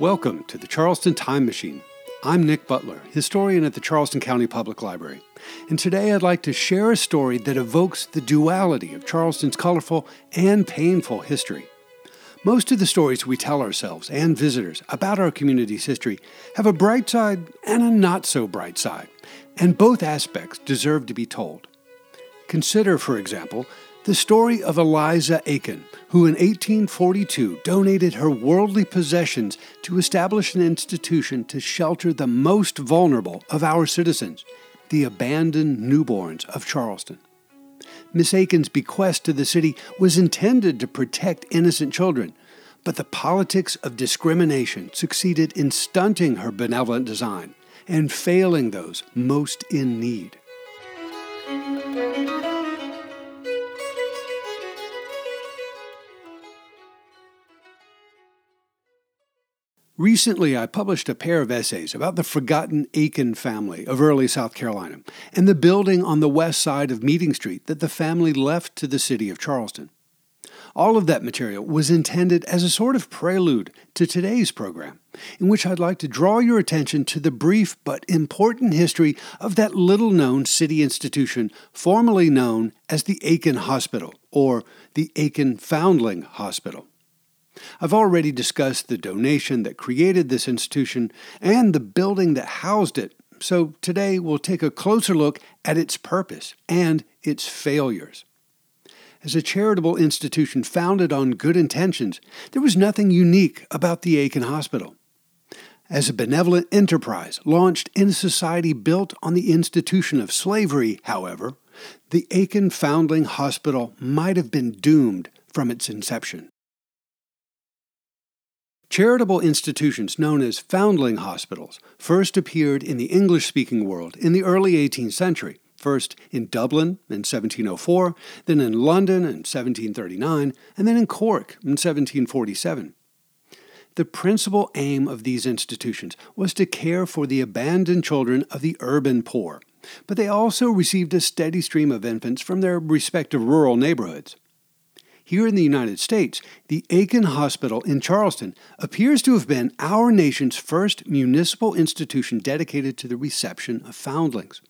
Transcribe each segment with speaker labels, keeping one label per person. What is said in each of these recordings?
Speaker 1: Welcome to the Charleston Time Machine. I'm Nick Butler, historian at the Charleston County Public Library, and today I'd like to share a story that evokes the duality of Charleston's colorful and painful history. Most of the stories we tell ourselves and visitors about our community's history have a bright side and a not so bright side, and both aspects deserve to be told. Consider, for example, the story of Eliza Aiken, who in 1842 donated her worldly possessions to establish an institution to shelter the most vulnerable of our citizens, the abandoned newborns of Charleston. Miss Aiken's bequest to the city was intended to protect innocent children, but the politics of discrimination succeeded in stunting her benevolent design and failing those most in need. Recently, I published a pair of essays about the forgotten Aiken family of early South Carolina and the building on the west side of Meeting Street that the family left to the city of Charleston. All of that material was intended as a sort of prelude to today's program, in which I'd like to draw your attention to the brief but important history of that little known city institution formerly known as the Aiken Hospital or the Aiken Foundling Hospital. I've already discussed the donation that created this institution and the building that housed it, so today we'll take a closer look at its purpose and its failures. As a charitable institution founded on good intentions, there was nothing unique about the Aiken Hospital. As a benevolent enterprise launched in a society built on the institution of slavery, however, the Aiken Foundling Hospital might have been doomed from its inception. Charitable institutions known as foundling hospitals first appeared in the English speaking world in the early 18th century, first in Dublin in 1704, then in London in 1739, and then in Cork in 1747. The principal aim of these institutions was to care for the abandoned children of the urban poor, but they also received a steady stream of infants from their respective rural neighborhoods. Here in the United States, the Aiken Hospital in Charleston appears to have been our nation's first municipal institution dedicated to the reception of foundlings.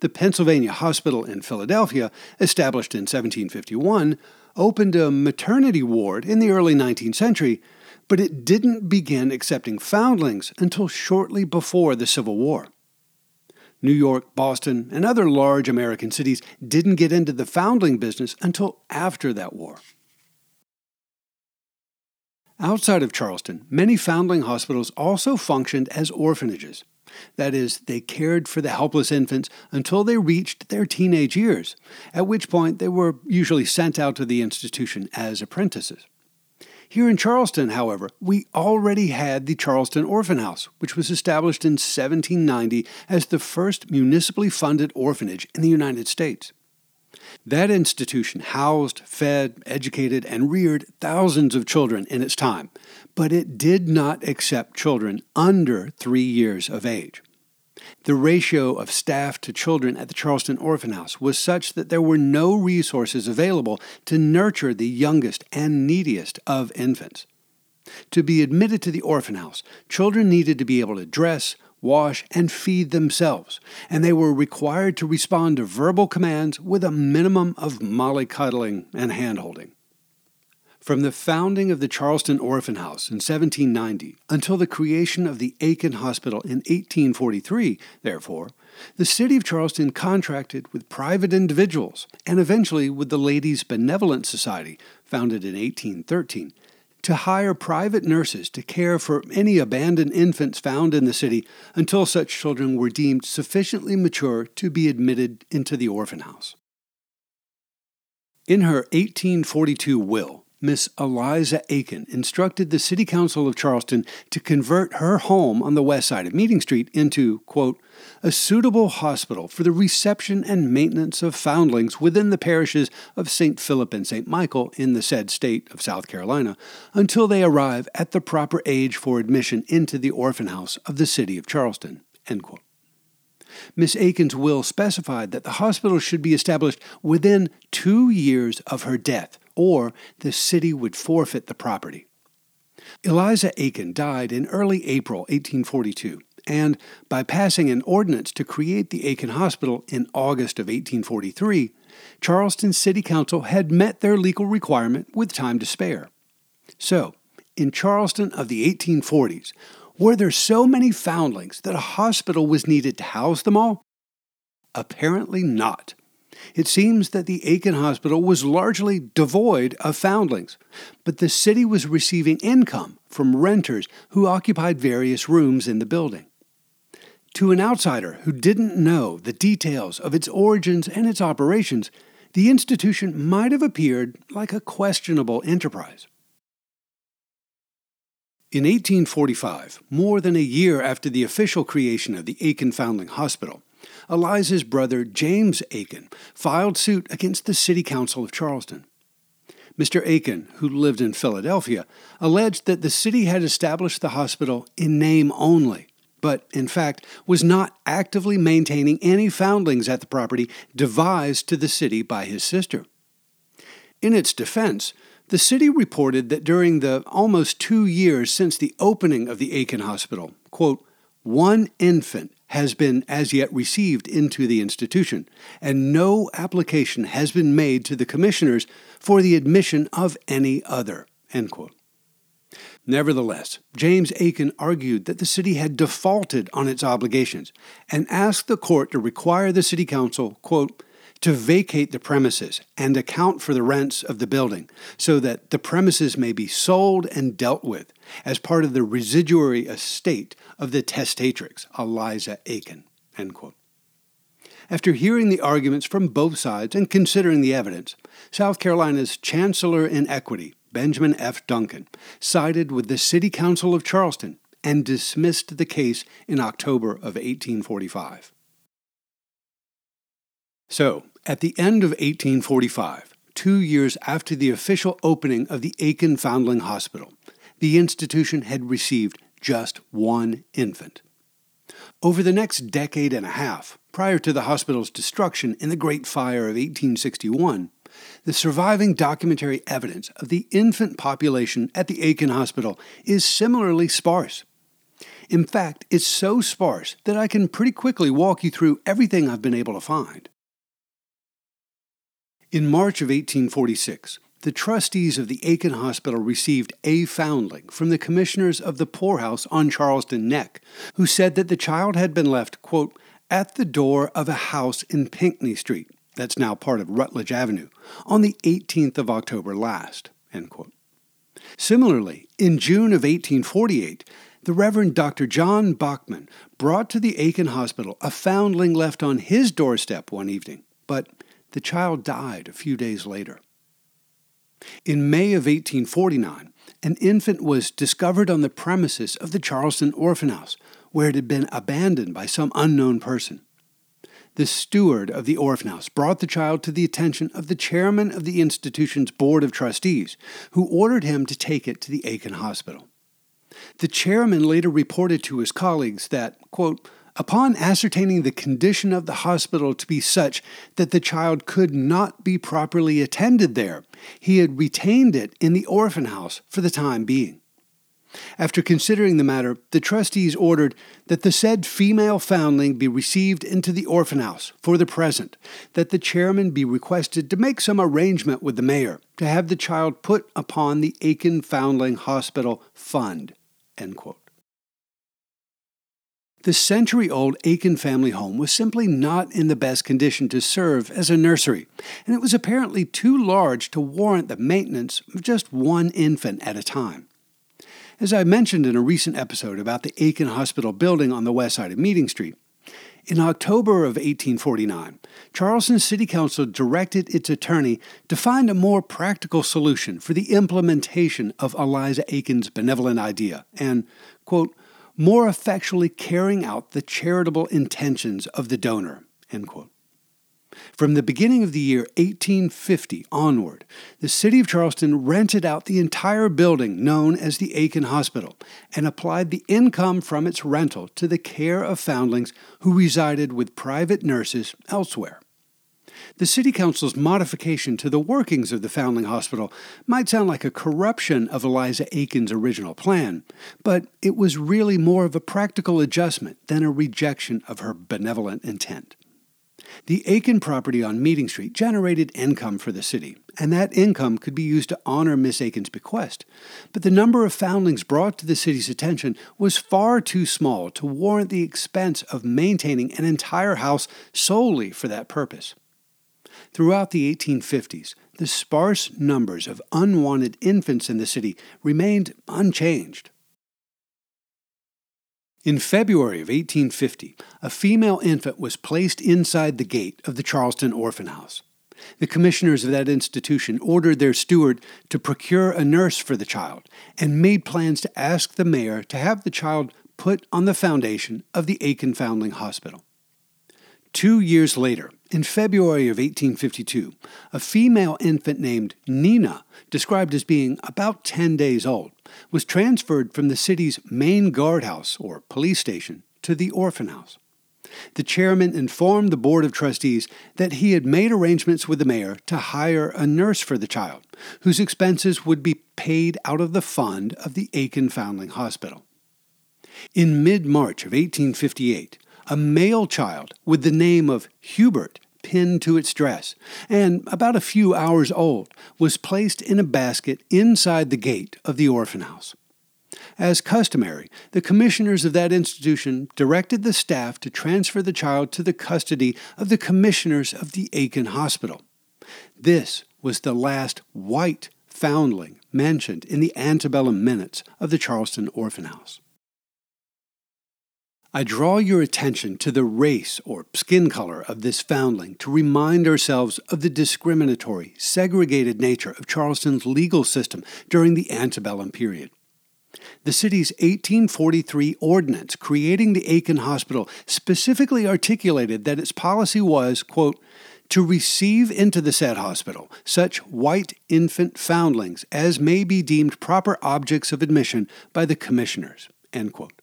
Speaker 1: The Pennsylvania Hospital in Philadelphia, established in 1751, opened a maternity ward in the early 19th century, but it didn't begin accepting foundlings until shortly before the Civil War. New York, Boston, and other large American cities didn't get into the foundling business until after that war. Outside of Charleston, many foundling hospitals also functioned as orphanages. That is, they cared for the helpless infants until they reached their teenage years, at which point they were usually sent out to the institution as apprentices. Here in Charleston, however, we already had the Charleston Orphan House, which was established in 1790 as the first municipally funded orphanage in the United States. That institution housed, fed, educated, and reared thousands of children in its time, but it did not accept children under three years of age. The ratio of staff to children at the Charleston Orphan House was such that there were no resources available to nurture the youngest and neediest of infants. To be admitted to the orphan house, children needed to be able to dress, wash, and feed themselves, and they were required to respond to verbal commands with a minimum of mollycoddling and handholding. From the founding of the Charleston Orphan House in 1790 until the creation of the Aiken Hospital in 1843, therefore, the city of Charleston contracted with private individuals and eventually with the Ladies Benevolent Society, founded in 1813, to hire private nurses to care for any abandoned infants found in the city until such children were deemed sufficiently mature to be admitted into the orphan house. In her 1842 will, Miss Eliza Aiken instructed the City Council of Charleston to convert her home on the west side of Meeting Street into, quote, a suitable hospital for the reception and maintenance of foundlings within the parishes of St. Philip and St. Michael in the said state of South Carolina until they arrive at the proper age for admission into the orphan house of the city of Charleston, end quote. Miss Aiken's will specified that the hospital should be established within two years of her death, or the city would forfeit the property. Eliza Aiken died in early April 1842, and by passing an ordinance to create the Aiken Hospital in August of 1843, Charleston City Council had met their legal requirement with time to spare. So, in Charleston of the 1840s, were there so many foundlings that a hospital was needed to house them all? Apparently not. It seems that the Aiken Hospital was largely devoid of foundlings, but the city was receiving income from renters who occupied various rooms in the building. To an outsider who didn't know the details of its origins and its operations, the institution might have appeared like a questionable enterprise. In 1845, more than a year after the official creation of the Aiken Foundling Hospital, Eliza's brother James Aiken filed suit against the City Council of Charleston. Mr. Aiken, who lived in Philadelphia, alleged that the city had established the hospital in name only, but in fact was not actively maintaining any foundlings at the property devised to the city by his sister. In its defense, the city reported that during the almost two years since the opening of the Aiken Hospital, quote, one infant has been as yet received into the institution, and no application has been made to the commissioners for the admission of any other. Nevertheless, James Aiken argued that the city had defaulted on its obligations and asked the court to require the city council, quote, to vacate the premises and account for the rents of the building so that the premises may be sold and dealt with as part of the residuary estate of the testatrix, Eliza Aiken. After hearing the arguments from both sides and considering the evidence, South Carolina's Chancellor in Equity, Benjamin F. Dunkin, sided with the City Council of Charleston and dismissed the case in October of 1845. So, at the end of 1845, two years after the official opening of the Aiken Foundling Hospital, the institution had received just one infant. Over the next decade and a half, prior to the hospital's destruction in the Great Fire of 1861, the surviving documentary evidence of the infant population at the Aiken Hospital is similarly sparse. In fact, it's so sparse that I can pretty quickly walk you through everything I've been able to find. In March of 1846, the trustees of the Aiken Hospital received a foundling from the commissioners of the poorhouse on Charleston Neck, who said that the child had been left, quote, at the door of a house in Pinckney Street, that's now part of Rutledge Avenue, on the 18th of October last. Similarly, in June of 1848, the Reverend Dr. John Bachman brought to the Aiken Hospital a foundling left on his doorstep one evening, but the child died a few days later. In May of 1849, an infant was discovered on the premises of the Charleston Orphan House, where it had been abandoned by some unknown person. The steward of the orphan house brought the child to the attention of the chairman of the institution's board of trustees, who ordered him to take it to the Aiken Hospital. The chairman later reported to his colleagues that, quote, Upon ascertaining the condition of the hospital to be such that the child could not be properly attended there, he had retained it in the orphan house for the time being. After considering the matter, the trustees ordered that the said female foundling be received into the orphan house for the present, that the chairman be requested to make some arrangement with the mayor to have the child put upon the Aiken Foundling Hospital Fund. The century old Aiken family home was simply not in the best condition to serve as a nursery, and it was apparently too large to warrant the maintenance of just one infant at a time. As I mentioned in a recent episode about the Aiken Hospital building on the west side of Meeting Street, in October of 1849, Charleston City Council directed its attorney to find a more practical solution for the implementation of Eliza Aiken's benevolent idea and, quote, more effectually carrying out the charitable intentions of the donor. From the beginning of the year 1850 onward, the city of Charleston rented out the entire building known as the Aiken Hospital and applied the income from its rental to the care of foundlings who resided with private nurses elsewhere. The City Council's modification to the workings of the Foundling Hospital might sound like a corruption of Eliza Aiken's original plan, but it was really more of a practical adjustment than a rejection of her benevolent intent. The Aiken property on Meeting Street generated income for the city, and that income could be used to honor Miss Aiken's bequest. But the number of foundlings brought to the city's attention was far too small to warrant the expense of maintaining an entire house solely for that purpose. Throughout the 1850s, the sparse numbers of unwanted infants in the city remained unchanged. In February of 1850, a female infant was placed inside the gate of the Charleston Orphan House. The commissioners of that institution ordered their steward to procure a nurse for the child and made plans to ask the mayor to have the child put on the foundation of the Aiken Foundling Hospital. Two years later, in February of 1852, a female infant named Nina, described as being about 10 days old, was transferred from the city's main guardhouse, or police station, to the orphan house. The chairman informed the Board of Trustees that he had made arrangements with the mayor to hire a nurse for the child, whose expenses would be paid out of the fund of the Aiken Foundling Hospital. In mid March of 1858, a male child with the name of Hubert pinned to its dress, and about a few hours old, was placed in a basket inside the gate of the orphan house. As customary, the commissioners of that institution directed the staff to transfer the child to the custody of the commissioners of the Aiken Hospital. This was the last white foundling mentioned in the antebellum minutes of the Charleston Orphan House. I draw your attention to the race or skin color of this foundling to remind ourselves of the discriminatory, segregated nature of Charleston's legal system during the antebellum period. The city's 1843 ordinance creating the Aiken Hospital specifically articulated that its policy was, quote, to receive into the said hospital such white infant foundlings as may be deemed proper objects of admission by the commissioners. End quote.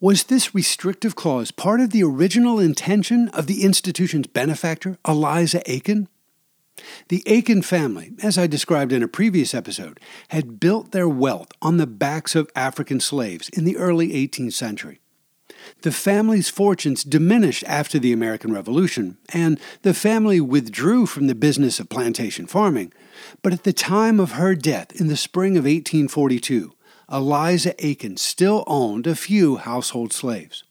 Speaker 1: Was this restrictive clause part of the original intention of the institution's benefactor, Eliza Aiken? The Aiken family, as I described in a previous episode, had built their wealth on the backs of African slaves in the early 18th century. The family's fortunes diminished after the American Revolution, and the family withdrew from the business of plantation farming. But at the time of her death in the spring of 1842, Eliza Aiken still owned a few household slaves.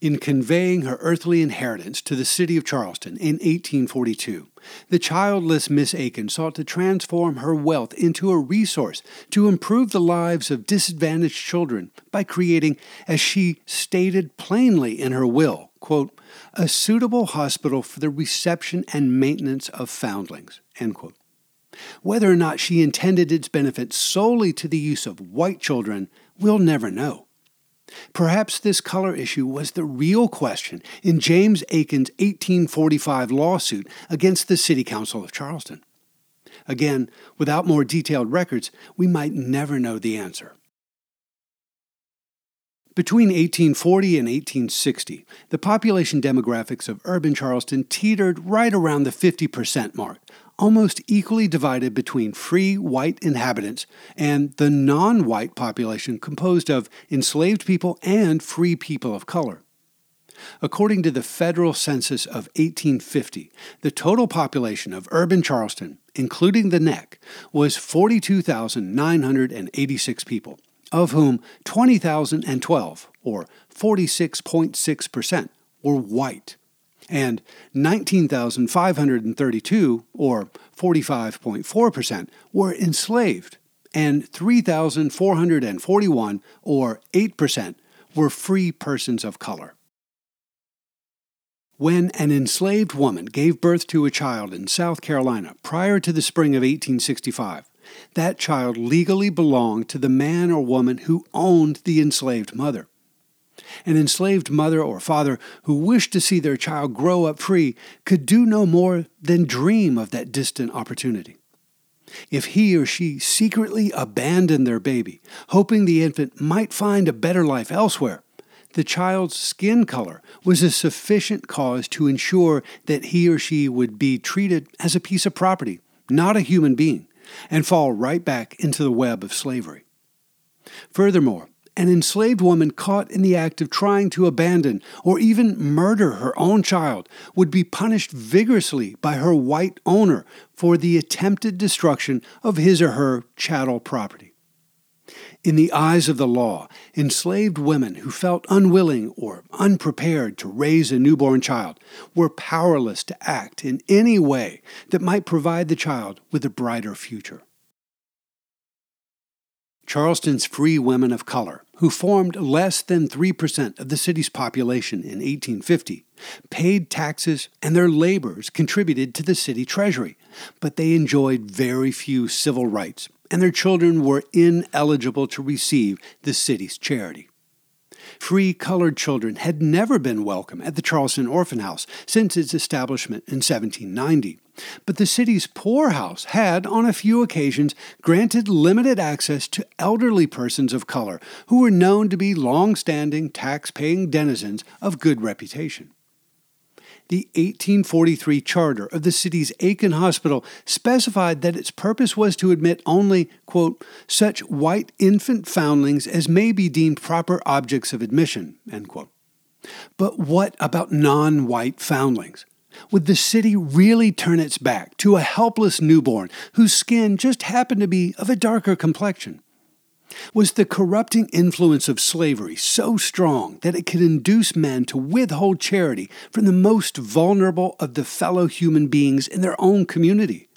Speaker 1: In conveying her earthly inheritance to the city of Charleston in 1842, the childless Miss Aiken sought to transform her wealth into a resource to improve the lives of disadvantaged children by creating, as she stated plainly in her will, quote, a suitable hospital for the reception and maintenance of foundlings. End quote. Whether or not she intended its benefit solely to the use of white children, we'll never know. Perhaps this color issue was the real question in James Aiken's 1845 lawsuit against the City Council of Charleston. Again, without more detailed records, we might never know the answer. Between 1840 and 1860, the population demographics of urban Charleston teetered right around the 50% mark, almost equally divided between free white inhabitants and the non white population composed of enslaved people and free people of color. According to the federal census of 1850, the total population of urban Charleston, including the neck, was 42,986 people, of whom 20,012, or 46.6%, were white and 19,532, or 45.4%, were enslaved, and 3,441, or 8%, were free persons of color. When an enslaved woman gave birth to a child in South Carolina prior to the spring of 1865, that child legally belonged to the man or woman who owned the enslaved mother. An enslaved mother or father who wished to see their child grow up free could do no more than dream of that distant opportunity. If he or she secretly abandoned their baby, hoping the infant might find a better life elsewhere, the child's skin color was a sufficient cause to ensure that he or she would be treated as a piece of property, not a human being, and fall right back into the web of slavery. Furthermore, an enslaved woman caught in the act of trying to abandon or even murder her own child would be punished vigorously by her white owner for the attempted destruction of his or her chattel property. In the eyes of the law, enslaved women who felt unwilling or unprepared to raise a newborn child were powerless to act in any way that might provide the child with a brighter future. Charleston's free women of color, who formed less than 3% of the city's population in 1850, paid taxes and their labors contributed to the city treasury, but they enjoyed very few civil rights and their children were ineligible to receive the city's charity. Free colored children had never been welcome at the Charleston Orphan House since its establishment in 1790. But the city's poorhouse had, on a few occasions, granted limited access to elderly persons of color who were known to be long standing tax paying denizens of good reputation the 1843 charter of the city's Aiken Hospital specified that its purpose was to admit only, quote, such white infant foundlings as may be deemed proper objects of admission, end quote. But what about non white foundlings? Would the city really turn its back to a helpless newborn whose skin just happened to be of a darker complexion? Was the corrupting influence of slavery so strong that it could induce men to withhold charity from the most vulnerable of the fellow human beings in their own community?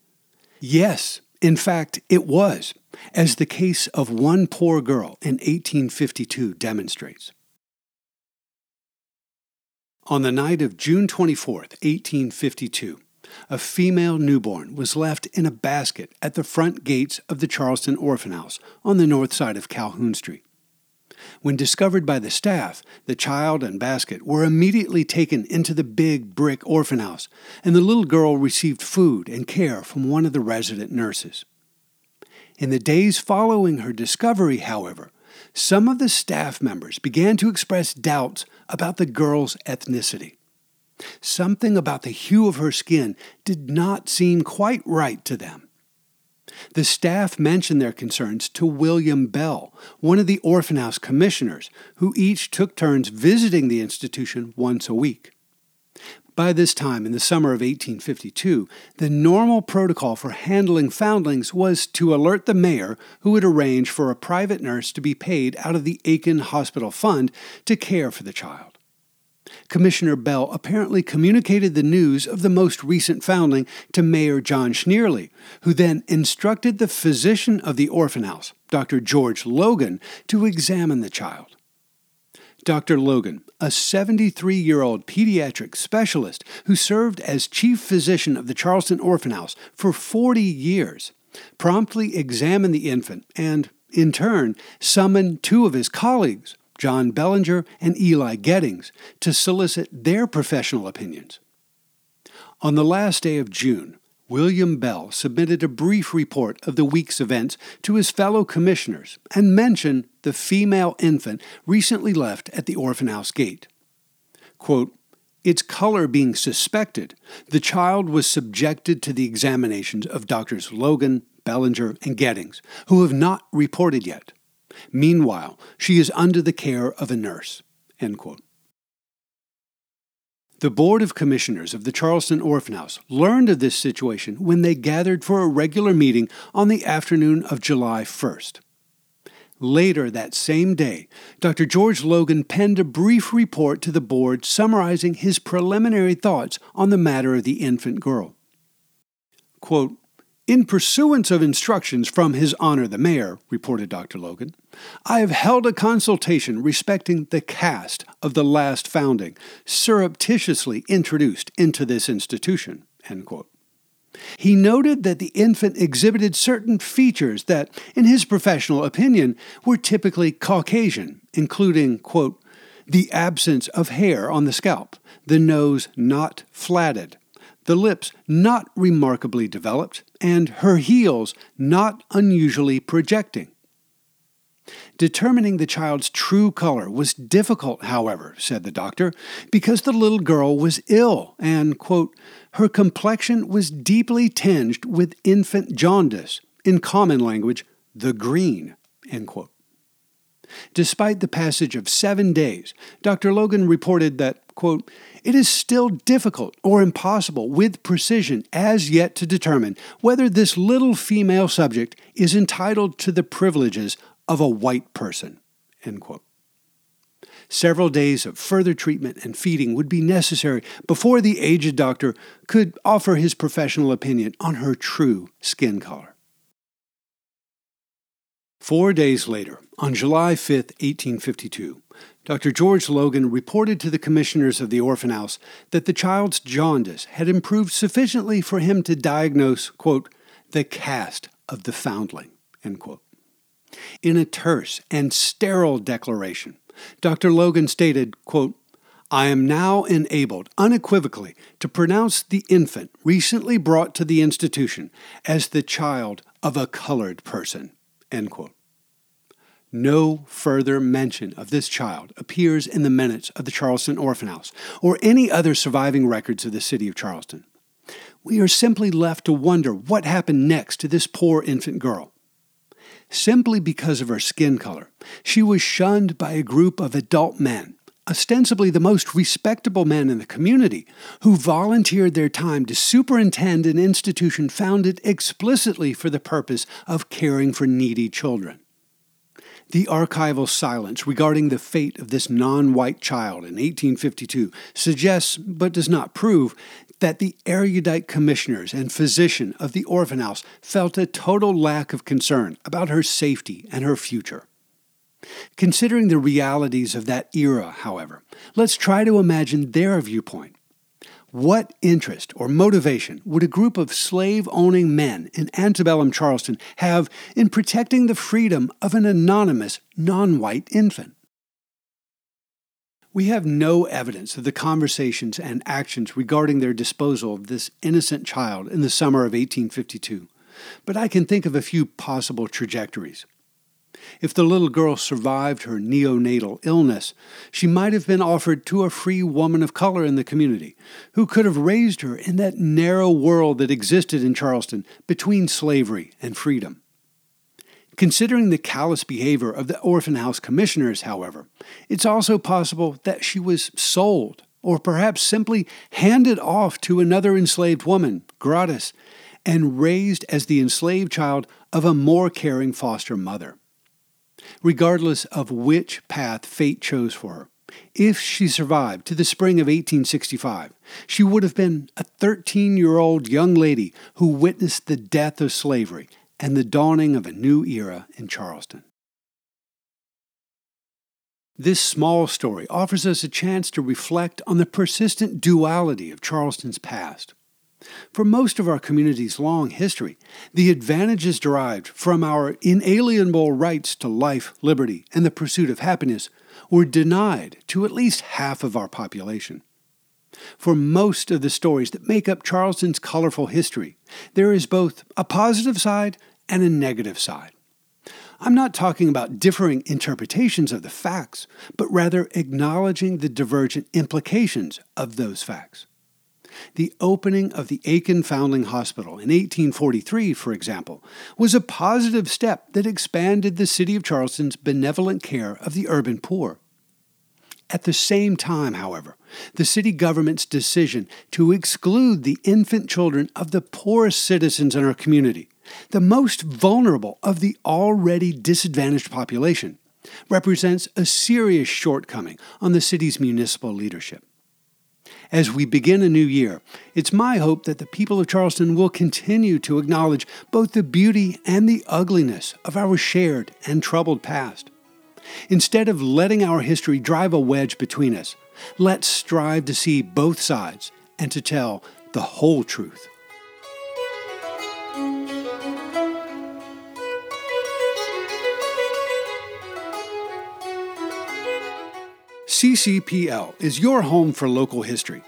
Speaker 1: Yes, in fact, it was, as the case of one poor girl in 1852 demonstrates. On the night of June 24, 1852, a female newborn was left in a basket at the front gates of the Charleston Orphan House on the north side of Calhoun Street. When discovered by the staff, the child and basket were immediately taken into the big brick orphan house, and the little girl received food and care from one of the resident nurses. In the days following her discovery, however, some of the staff members began to express doubts about the girl's ethnicity. Something about the hue of her skin did not seem quite right to them. The staff mentioned their concerns to William Bell, one of the orphan house commissioners, who each took turns visiting the institution once a week. By this time, in the summer of 1852, the normal protocol for handling foundlings was to alert the mayor, who would arrange for a private nurse to be paid out of the Aiken Hospital Fund to care for the child. Commissioner Bell apparently communicated the news of the most recent foundling to Mayor John Schnierle, who then instructed the physician of the orphan house, Dr. George Logan, to examine the child. Dr. Logan, a 73 year old pediatric specialist who served as chief physician of the Charleston Orphan House for 40 years, promptly examined the infant and, in turn, summoned two of his colleagues, John Bellinger and Eli Geddings, to solicit their professional opinions. On the last day of June, William Bell submitted a brief report of the week's events to his fellow commissioners and mentioned the female infant recently left at the orphan house gate. Quote, its color being suspected, the child was subjected to the examinations of doctors Logan, Bellinger, and Geddings, who have not reported yet. Meanwhile, she is under the care of a nurse. The Board of Commissioners of the Charleston Orphan House learned of this situation when they gathered for a regular meeting on the afternoon of July 1st. Later that same day, Dr. George Logan penned a brief report to the board summarizing his preliminary thoughts on the matter of the infant girl. Quote, in pursuance of instructions from His Honor the Mayor, reported Dr. Logan, I have held a consultation respecting the caste of the last founding, surreptitiously introduced into this institution. He noted that the infant exhibited certain features that, in his professional opinion, were typically Caucasian, including, quote, the absence of hair on the scalp, the nose not flatted, the lips not remarkably developed, and her heels not unusually projecting. Determining the child's true color was difficult, however, said the doctor, because the little girl was ill and, quote, her complexion was deeply tinged with infant jaundice, in common language, the green, end quote. Despite the passage of seven days, Dr. Logan reported that, quote, it is still difficult or impossible with precision as yet to determine whether this little female subject is entitled to the privileges of a white person. End quote. Several days of further treatment and feeding would be necessary before the aged doctor could offer his professional opinion on her true skin color. Four days later, on July 5, 1852, Dr. George Logan reported to the commissioners of the orphan house that the child's jaundice had improved sufficiently for him to diagnose, quote, the caste of the foundling, end quote. In a terse and sterile declaration, Dr. Logan stated, quote, I am now enabled unequivocally to pronounce the infant recently brought to the institution as the child of a colored person. End quote. No further mention of this child appears in the minutes of the Charleston Orphan House or any other surviving records of the city of Charleston. We are simply left to wonder what happened next to this poor infant girl simply because of her skin color. She was shunned by a group of adult men, ostensibly the most respectable men in the community, who volunteered their time to superintend an institution founded explicitly for the purpose of caring for needy children. The archival silence regarding the fate of this non white child in 1852 suggests, but does not prove, that the erudite commissioners and physician of the orphan house felt a total lack of concern about her safety and her future. Considering the realities of that era, however, let's try to imagine their viewpoint. What interest or motivation would a group of slave owning men in antebellum Charleston have in protecting the freedom of an anonymous, non white infant? We have no evidence of the conversations and actions regarding their disposal of this innocent child in the summer of 1852, but I can think of a few possible trajectories. If the little girl survived her neonatal illness, she might have been offered to a free woman of color in the community who could have raised her in that narrow world that existed in Charleston between slavery and freedom. Considering the callous behavior of the orphan house commissioners, however, it's also possible that she was sold or perhaps simply handed off to another enslaved woman, gratis, and raised as the enslaved child of a more caring foster mother. Regardless of which path fate chose for her, if she survived to the spring of 1865, she would have been a 13 year old young lady who witnessed the death of slavery and the dawning of a new era in Charleston. This small story offers us a chance to reflect on the persistent duality of Charleston's past. For most of our community's long history, the advantages derived from our inalienable rights to life, liberty, and the pursuit of happiness were denied to at least half of our population. For most of the stories that make up Charleston's colorful history, there is both a positive side and a negative side. I'm not talking about differing interpretations of the facts, but rather acknowledging the divergent implications of those facts. The opening of the Aiken Foundling Hospital in 1843, for example, was a positive step that expanded the city of Charleston's benevolent care of the urban poor. At the same time, however, the city government's decision to exclude the infant children of the poorest citizens in our community, the most vulnerable of the already disadvantaged population, represents a serious shortcoming on the city's municipal leadership. As we begin a new year, it's my hope that the people of Charleston will continue to acknowledge both the beauty and the ugliness of our shared and troubled past. Instead of letting our history drive a wedge between us, let's strive to see both sides and to tell the whole truth. CCPL is your home for local history.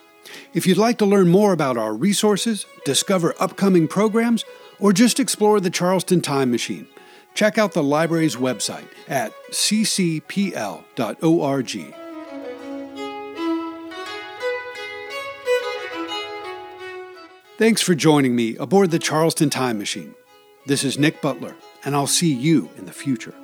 Speaker 1: If you'd like to learn more about our resources, discover upcoming programs, or just explore the Charleston Time Machine, check out the library's website at ccpl.org. Thanks for joining me aboard the Charleston Time Machine. This is Nick Butler, and I'll see you in the future.